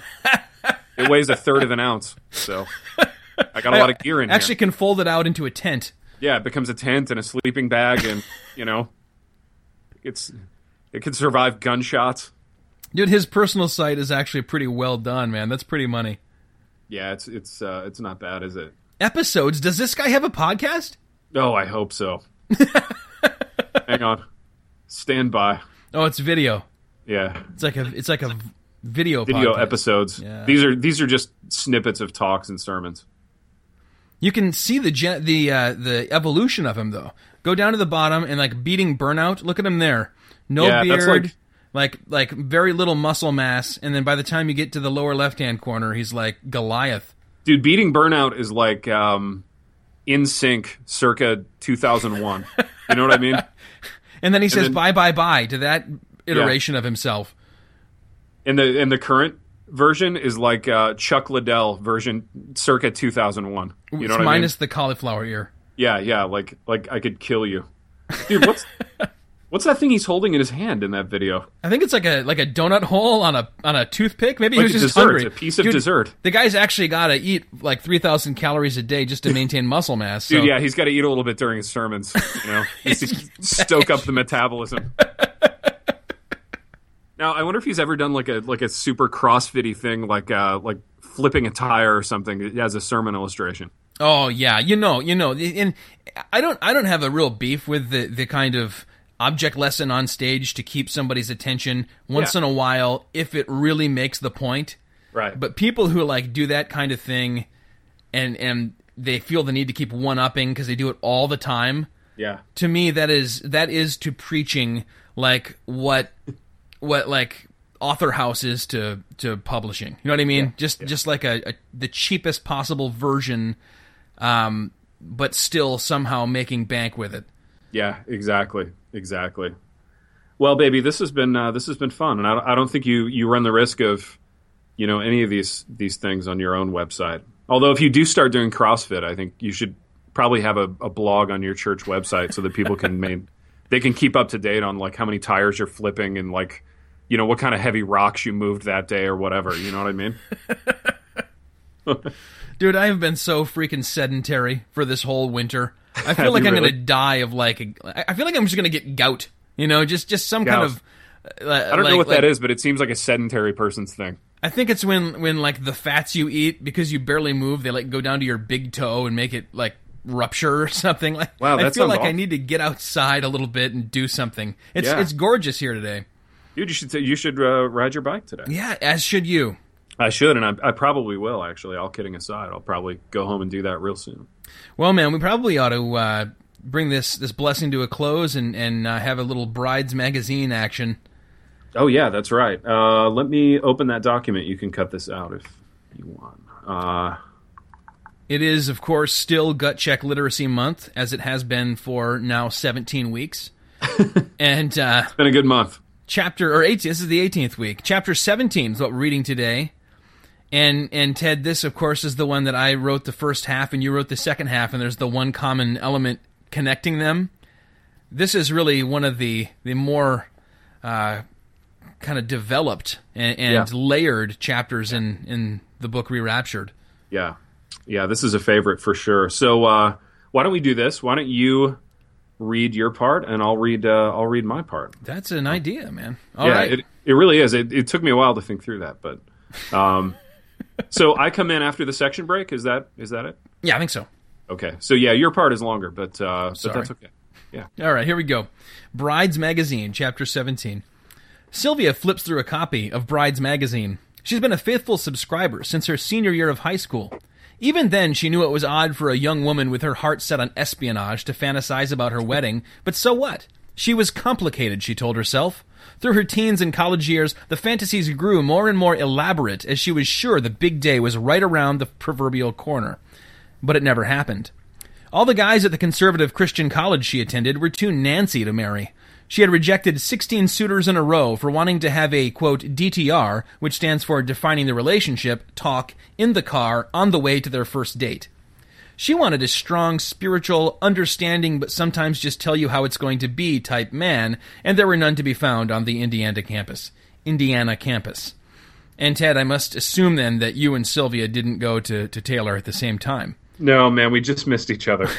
it weighs a third of an ounce, so I got a lot of gear in here. Actually, here. can fold it out into a tent. Yeah, it becomes a tent and a sleeping bag, and you know, it's it can survive gunshots. Dude, his personal site is actually pretty well done, man. That's pretty money. Yeah, it's it's uh, it's not bad, is it? Episodes. Does this guy have a podcast? Oh, I hope so. Hang on, stand by. Oh, it's video. Yeah, It's like a it's like a video video podcast. episodes. Yeah. These are these are just snippets of talks and sermons. You can see the gen- the uh, the evolution of him though. Go down to the bottom and like beating burnout. Look at him there. No Yeah, that's beard. like- Like, like very little muscle mass, and then by the time you get to the lower left hand corner, he's like Goliath. Dude, beating burnout is like um, NSYNC circa 2001. you know what I mean? And then he says then- bye bye bye to that iteration of himself. And the and the current version is like uh, Chuck Liddell version circa 2001. You know It's what I mean? minus the cauliflower ear. Yeah, yeah, like like I could kill you. Dude, what's what's that thing he's holding in his hand in that video? I think it's like a like a donut hole on a on a toothpick. Maybe Like he a was just dessert, hungry. a piece of Dude, dessert. The guy's actually got to eat like three thousand calories a day just to maintain muscle mass. So. Dude, yeah, he's got to eat a little bit during his sermons, you know, just to stoke up the metabolism. now, I wonder if he's ever done like a like a super CrossFitty thing, like uh, like flipping a tire or something as a sermon illustration. Oh yeah, you know, you know, and I don't, I don't have a real beef with the the kind of object lesson on stage to keep somebody's attention once Yeah. in a while if it really makes the point. Right. But people who like do that kind of thing, and and they feel the need to keep one upping because they do it all the time. Yeah. To me, that is that is to preaching like what what like AuthorHouse is to to publishing. You know what I mean? just just like a, a the cheapest possible version, um, but still somehow making bank with it. Yeah, exactly, exactly. Well, baby, this has been uh, this has been fun, and I, I don't think you you run the risk of, you know, any of these these things on your own website. Although, if you do start doing CrossFit, I think you should probably have a, a blog on your church website so that people can main, they can keep up to date on like how many tires you're flipping and like, you know, what kind of heavy rocks you moved that day or whatever. You know what I mean? Dude, I have been so freaking sedentary for this whole winter. I feel like I'm really? gonna die of like. A, I feel like I'm just gonna get gout. You know, just just some kind of. Uh, I don't know what that is, but it seems like a sedentary person's thing. I think it's when when like the fats you eat because you barely move, they like go down to your big toe and make it like rupture or something. Like Wow, I feel like I need to get outside a little bit and do something. It's Yeah. it's gorgeous here today. Dude, you should you should uh, ride your bike today. Yeah, as should you. I should, and I, I probably will. Actually, all kidding aside, I'll probably go home and do that real soon. Well, man, we probably ought to uh, bring this this blessing to a close and and uh, have a little brides magazine action. Oh yeah, that's right. Uh, let me open that document. You can cut this out if you want. Uh, It is, of course, still Gut Check Literacy Month, as it has been for now 17 weeks. and uh, it's been a good month. chapter or 18 this is the 18th week chapter 17 is what we're reading today and and ted this of course is the one that i wrote the first half and you wrote the second half and there's the one common element connecting them this is really one of the the more uh, kind of developed and, and Yeah. layered chapters in in the book re-raptured Yeah, yeah. This is a favorite for sure. So uh, why don't we do this? Why don't you read your part, and I'll read uh, I'll read my part. that's an idea man All yeah, right. it, it really is. It, it took me a while to think through that, but um, so I come in after the section break. Is that is that it? yeah i think so Okay. So yeah, your part is longer, but uh, but that's okay. Yeah. All right, here we go. Brides Magazine, Chapter 17. Sylvia flips through a copy of Brides Magazine. She's been a faithful subscriber since her senior year of high school. Even then, she knew it was odd for a young woman with her heart set on espionage to fantasize about her wedding, but so what? She was complicated, she told herself. Through her teens and college years, the fantasies grew more and more elaborate as she was sure the big day was right around the proverbial corner. But it never happened. All the guys at the conservative Christian college she attended were too Nancy to marry. She had rejected 16 suitors in a row for wanting to have a, quote, DTR, which stands for defining the relationship, talk, in the car, on the way to their first date. She wanted a strong, spiritual, understanding, but sometimes just tell you how it's going to be type man, and there were none to be found on the Indiana campus. Indiana campus. And Ted, I must assume then that you and Sylvia didn't go to, to Taylor at the same time. No, man, we just missed each other.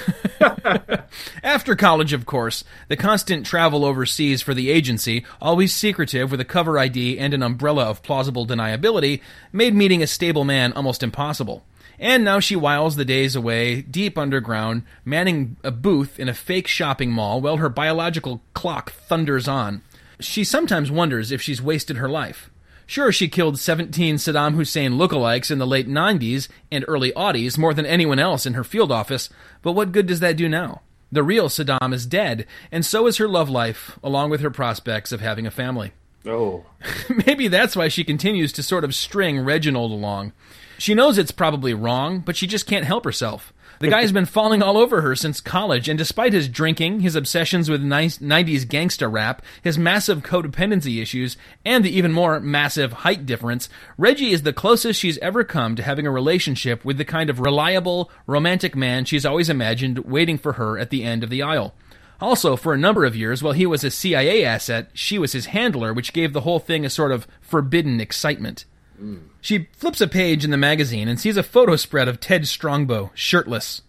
After college, of course, the constant travel overseas for the agency, always secretive with a cover ID and an umbrella of plausible deniability, made meeting a stable man almost impossible. And now she whiles the days away deep underground, manning a booth in a fake shopping mall while her biological clock thunders on. She sometimes wonders if she's wasted her life. Sure, she killed 17 Saddam Hussein lookalikes in the late 90s and early aughties more than anyone else in her field office, but what good does that do now? The real Saddam is dead, and so is her love life, along with her prospects of having a family. oh, Maybe that's why she continues to sort of string Reginald along. She knows it's probably wrong, but she just can't help herself. The guy's been falling all over her since college, and despite his drinking, his obsessions with 90s gangsta rap, his massive codependency issues, and the even more massive height difference, Reggie is the closest she's ever come to having a relationship with the kind of reliable, romantic man she's always imagined waiting for her at the end of the aisle. Also, for a number of years, while he was a CIA asset, she was his handler, which gave the whole thing a sort of forbidden excitement. Mm. She flips a page in the magazine and sees a photo spread of Ted Strongbow, shirtless.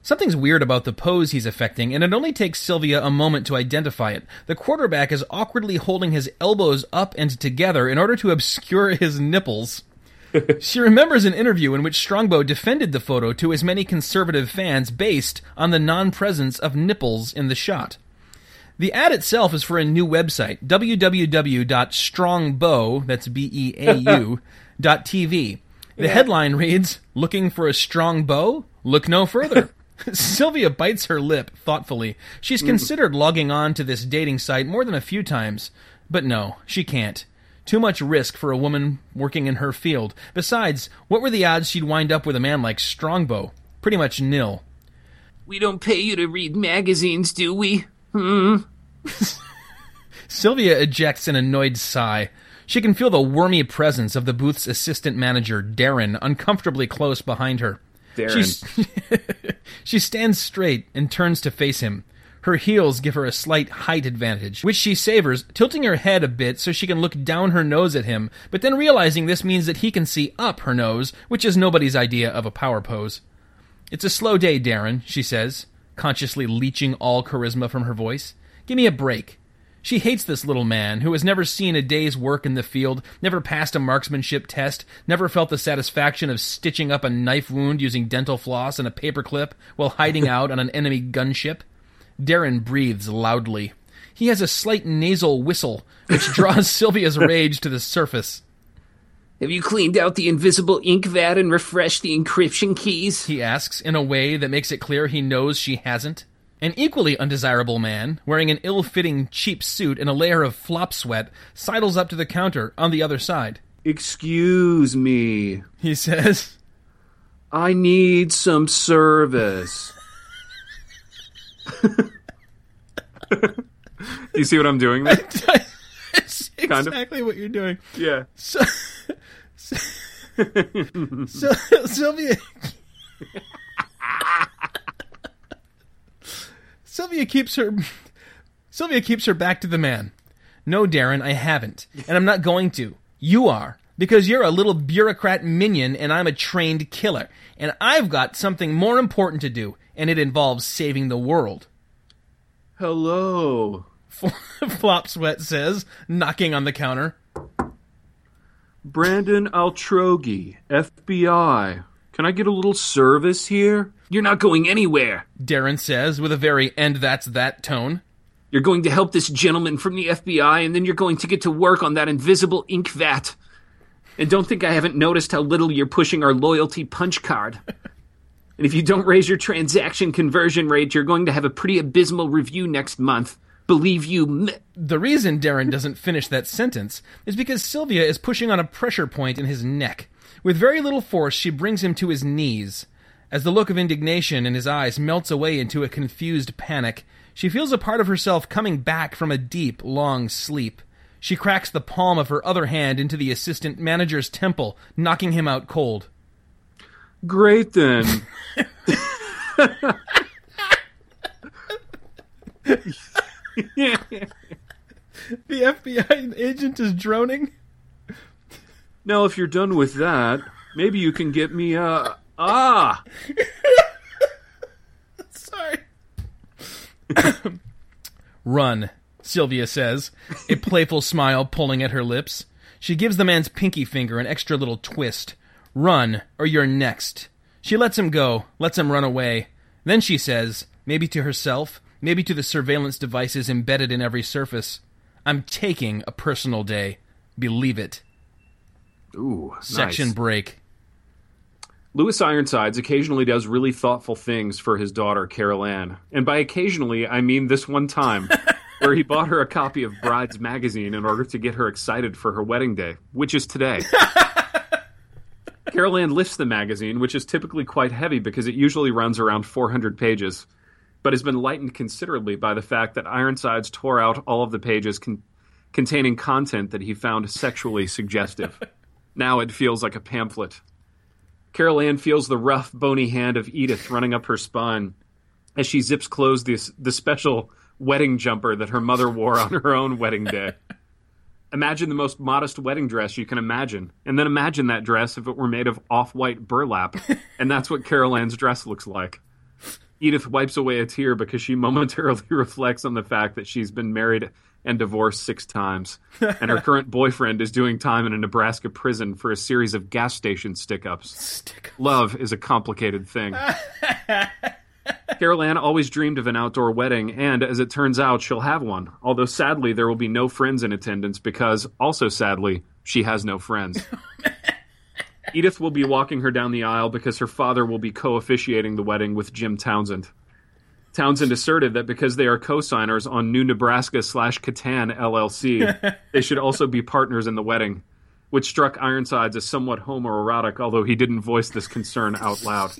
Something's weird about the pose he's affecting, and it only takes Sylvia a moment to identify it. The quarterback is awkwardly holding his elbows up and together in order to obscure his nipples. she remembers an interview in which Strongbow defended the photo to as many conservative fans based on the non presence of nipples in the shot. The ad itself is for a new website, www.strongbow, that's B E A U, TV. The headline reads, Looking for a strong bow? Look no further. Sylvia bites her lip thoughtfully. She's considered logging on to this dating site more than a few times, but no, she can't. Too much risk for a woman working in her field. Besides, what were the odds she'd wind up with a man like Strongbow? Pretty much nil. We don't pay you to read magazines, do we? Hmm. Sylvia ejects an annoyed sigh. She can feel the wormy presence of the booth's assistant manager, Darren, uncomfortably close behind her. Darren. She stands straight and turns to face him. Her heels give her a slight height advantage, which she savors, tilting her head a bit so she can look down her nose at him, but then realizing this means that he can see up her nose, which is nobody's idea of a power pose. It's a slow day, Darren, she says, consciously leeching all charisma from her voice. Give me a break. She hates this little man who has never seen a day's work in the field, never passed a marksmanship test, never felt the satisfaction of stitching up a knife wound using dental floss and a paperclip while hiding out on an enemy gunship. Darren breathes loudly. He has a slight nasal whistle, which draws Sylvia's rage to the surface. Have you cleaned out the invisible ink vat and refreshed the encryption keys? He asks in a way that makes it clear he knows she hasn't. An equally undesirable man, wearing an ill fitting cheap suit and a layer of flop sweat, sidles up to the counter on the other side. Excuse me. He says, I need some service. You see what I'm doing there? It's Kind of. exactly what you're doing. Yeah. So, so, so Sylvia. Sylvia keeps her. Sylvia keeps her back to the man. No, Darren, I haven't, and I'm not going to. You are. Because you're a little bureaucrat minion and I'm a trained killer. And I've got something more important to do, and it involves saving the world. Hello. Flop Sweat says, knocking on the counter. Brandon Altrogi, FBI. Can I get a little service here? You're not going anywhere. Darren says with a very and that's that tone. You're going to help this gentleman from the FBI, and then you're going to get to work on that invisible ink vat. And don't think I haven't noticed how little you're pushing our loyalty punch card. and if you don't raise your transaction conversion rate, you're going to have a pretty abysmal review next month. Believe you me. The reason Darren doesn't finish that sentence is because Sylvia is pushing on a pressure point in his neck. With very little force, she brings him to his knees. As the look of indignation in his eyes melts away into a confused panic, she feels a part of herself coming back from a deep, long sleep. She cracks the palm of her other hand into the assistant manager's temple, knocking him out cold. Great then. The FBI agent is droning. now, if you're done with that, maybe you can get me a. Ah! Sorry. Run, Sylvia says, a playful smile pulling at her lips. She gives the man's pinky finger an extra little twist. Run, or you're next. She lets him go, lets him run away. Then she says, maybe to herself, maybe to the surveillance devices embedded in every surface, I'm taking a personal day. Believe it. Ooh, Section nice. break. Lewis Ironsides occasionally does really thoughtful things for his daughter, Carol Ann. And by occasionally, I mean this one time, where he bought her a copy of Brides magazine in order to get her excited for her wedding day, which is today. Carol Ann lifts the magazine, which is typically quite heavy because it usually runs around 400 pages, but has been lightened considerably by the fact that Ironsides tore out all of the pages con- containing content that he found sexually suggestive. now it feels like a pamphlet. Carol Ann feels the rough, bony hand of Edith running up her spine as she zips closed this, the special wedding jumper that her mother wore on her own wedding day. Imagine the most modest wedding dress you can imagine, and then imagine that dress if it were made of off white burlap, and that's what Carol Ann's dress looks like. Edith wipes away a tear because she momentarily reflects on the fact that she's been married and divorced six times, and her current boyfriend is doing time in a Nebraska prison for a series of gas station stick ups. Love is a complicated thing. Carol Ann always dreamed of an outdoor wedding, and as it turns out, she'll have one. Although sadly, there will be no friends in attendance because, also sadly, she has no friends. Edith will be walking her down the aisle because her father will be co officiating the wedding with Jim Townsend. Townsend asserted that because they are co-signers on New Nebraska slash Catan LLC, they should also be partners in the wedding, which struck Ironsides as somewhat homoerotic, although he didn't voice this concern out loud.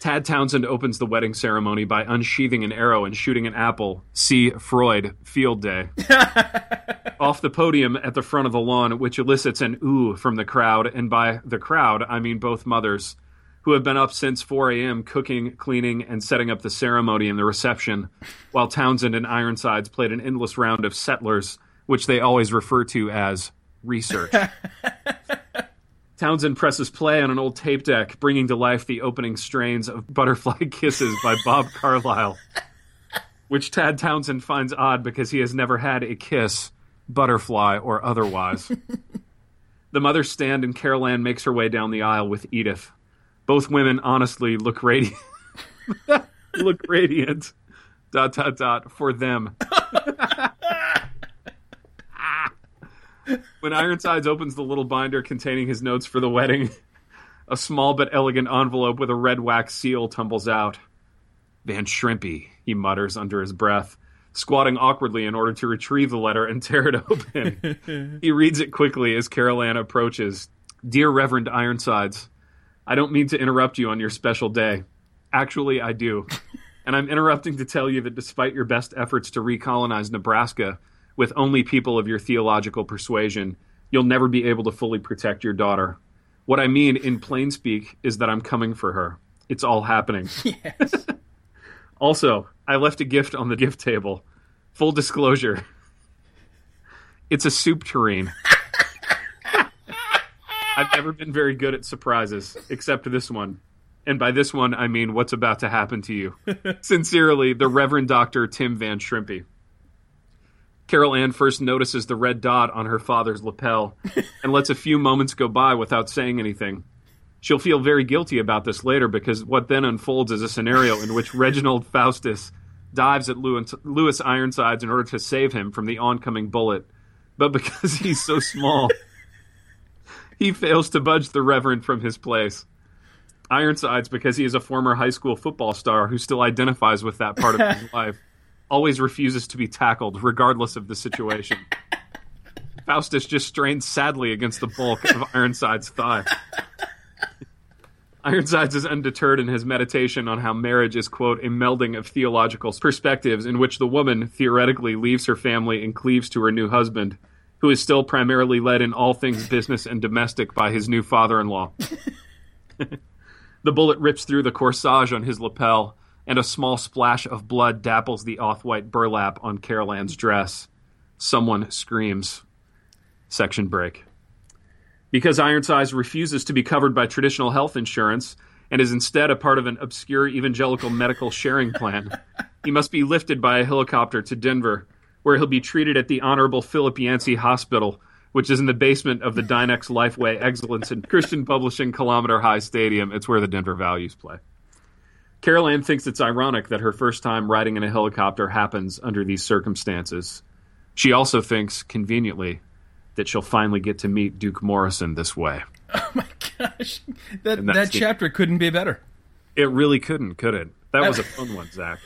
Tad Townsend opens the wedding ceremony by unsheathing an arrow and shooting an apple. See Freud, Field Day. Off the podium at the front of the lawn, which elicits an ooh from the crowd, and by the crowd, I mean both mothers who have been up since 4 a.m. cooking, cleaning, and setting up the ceremony and the reception, while Townsend and Ironsides played an endless round of settlers, which they always refer to as research. Townsend presses play on an old tape deck, bringing to life the opening strains of Butterfly Kisses by Bob Carlisle, which Tad Townsend finds odd because he has never had a kiss, butterfly or otherwise. the mothers stand and Carol Ann makes her way down the aisle with Edith. Both women honestly look radiant. look radiant. Dot dot dot for them. when Ironsides opens the little binder containing his notes for the wedding, a small but elegant envelope with a red wax seal tumbles out. Van Shrimpy, he mutters under his breath, squatting awkwardly in order to retrieve the letter and tear it open. he reads it quickly as Carol Ann approaches. Dear Reverend Ironsides, I don't mean to interrupt you on your special day. Actually, I do. And I'm interrupting to tell you that despite your best efforts to recolonize Nebraska with only people of your theological persuasion, you'll never be able to fully protect your daughter. What I mean, in plain speak, is that I'm coming for her. It's all happening. Yes. Also, I left a gift on the gift table. Full disclosure. It's a soup tureen. I've never been very good at surprises, except this one. And by this one, I mean what's about to happen to you. Sincerely, the Reverend Dr. Tim Van Shrimpy. Carol Ann first notices the red dot on her father's lapel and lets a few moments go by without saying anything. She'll feel very guilty about this later because what then unfolds is a scenario in which Reginald Faustus dives at Lewis, Lewis Ironsides in order to save him from the oncoming bullet. But because he's so small, he fails to budge the Reverend from his place. Ironsides, because he is a former high school football star who still identifies with that part of his life, always refuses to be tackled, regardless of the situation. Faustus just strains sadly against the bulk of Ironside's thigh. Ironsides is undeterred in his meditation on how marriage is, quote, a melding of theological perspectives in which the woman theoretically leaves her family and cleaves to her new husband, who is still primarily led in all things business and domestic by his new father in law. the bullet rips through the corsage on his lapel, and a small splash of blood dapples the off white burlap on Carol Ann's dress. Someone screams. Section break. Because Ironsides refuses to be covered by traditional health insurance and is instead a part of an obscure evangelical medical sharing plan, he must be lifted by a helicopter to Denver, where he'll be treated at the Honorable Philip Yancey Hospital, which is in the basement of the Dynex Lifeway Excellence in Christian Publishing Kilometer High Stadium. It's where the Denver Values play. Carol Ann thinks it's ironic that her first time riding in a helicopter happens under these circumstances. She also thinks, conveniently, that she'll finally get to meet Duke Morrison this way. Oh my gosh, that that the- chapter couldn't be better, It really couldn't, could it? That was a fun one, Zach.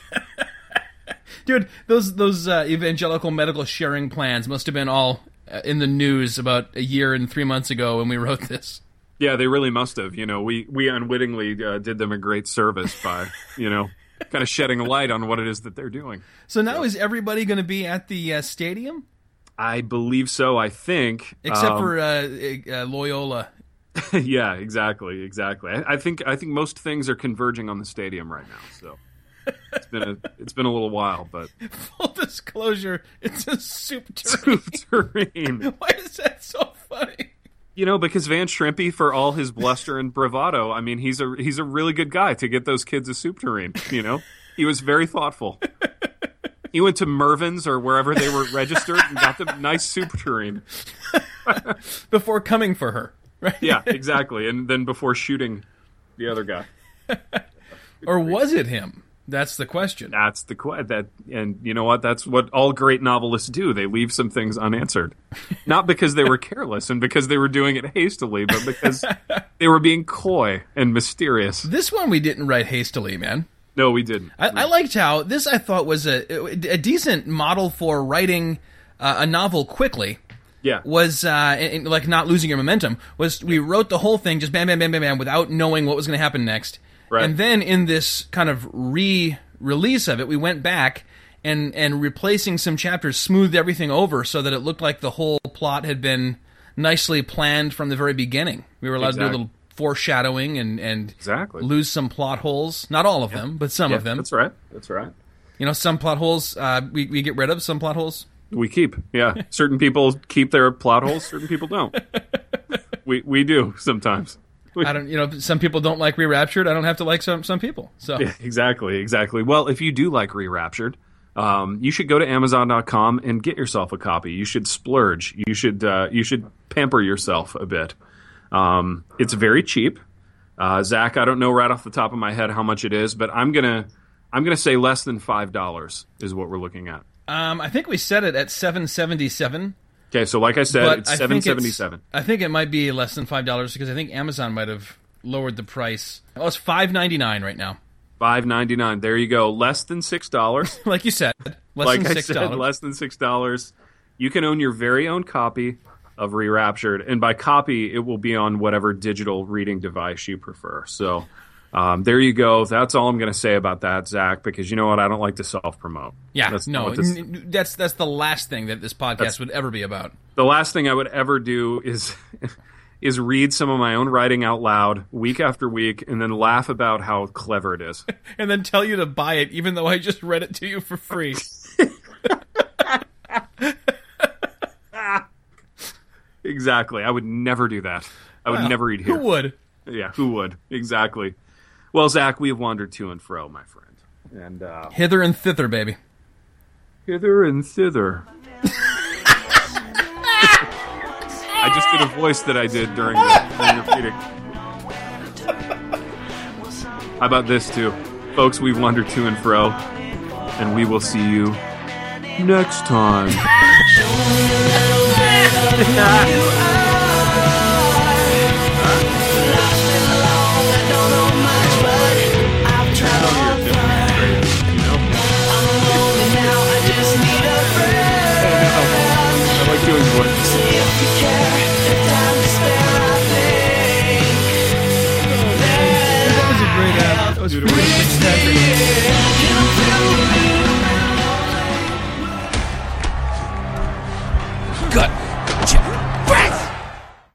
Dude. Those those uh, evangelical medical sharing plans must have been all uh, in the news about a year and three months ago when we wrote this. Yeah, they really must have. You know, we we unwittingly uh, did them a great service by, you know, kind of shedding a light on what it is that they're doing. So now is everybody going to be at the uh, stadium I believe so. I think, except Um, for uh, uh, Loyola? yeah, exactly, exactly. I, I think I think most things are converging on the stadium right now. So it's been a it's been a little while, but Full disclosure, it's a soup tureen. Tureen. Why is that so funny? You know, because Van Shrimpy, for all his bluster and bravado, I mean, he's a he's a really good guy to get those kids a soup tureen. You know, he was very thoughtful. He went to Mervyn's or wherever they were registered and got them nice soup tureen. Before coming for her, right? Yeah, exactly. And then before shooting the other guy, Or was it him? That's the question. That's the que- that, and you know what? That's what all great novelists do. They leave some things unanswered, not because they were careless and because they were doing it hastily, but because they were being coy and mysterious. This one we didn't write hastily, man. No, we didn't. I, I liked how this I thought was a a decent model for writing uh, a novel quickly. yeah, Was uh, and, and, like not losing your momentum. Was we wrote the whole thing just bam, bam, bam, bam, bam, without knowing what was going to happen next. Right. And then in this kind of re-release of it, we went back and and replacing some chapters, smoothed everything over so that it looked like the whole plot had been nicely planned from the very beginning. We were allowed to do a little foreshadowing and and Exactly. lose some plot holes. Not all of them, but some Yeah, of them. That's right. That's right. You know, some plot holes uh, we we get rid of. Some plot holes. We keep. Yeah, certain people keep their plot holes. Certain people don't. we we do sometimes. I don't. You know, some people don't like re-raptured. I don't have to like some some people. So Yeah, exactly, exactly. Well, if you do like Re-Raptured, um, you should go to Amazon.com and get yourself a copy. You should splurge. You should uh, you should pamper yourself a bit. Um, it's very cheap. Uh, Zach, I don't know right off the top of my head how much it is, but I'm gonna I'm gonna say less than five dollars is what we're looking at. um, I think we set it at seven seventy seven. Okay, so like I said, But it's I seven seventy seven. I think it might be less than five dollars because I think Amazon might have lowered the price. Oh, it's five ninety nine right now. Five ninety nine. There you go. Less than six dollars. Like you said, less like than I six said, dollars. less than six dollars. You can own your very own copy of Re-Raptured, and by copy, it will be on whatever digital reading device you prefer. So, um, there you go. That's all I'm going to say about that, Zach. Because you know what, I don't like to self promote. yeah, that's no, this- that's that's the last thing that this podcast would ever be about. the last thing I would ever do is. Is read some of my own writing out loud week after week and then laugh about how clever it is. And then tell you to buy it, even though I just read it to you for free. exactly. I would never do that. I would Well, never read here. Who would? Yeah, who would? Exactly. Well, Zach, we have wandered to and fro, my friend. And uh, Hither and thither, baby. hither and thither. I just did a voice that I did during the, during the reading. How about this, too? Folks, we've wandered to and fro, and we will see you next time. great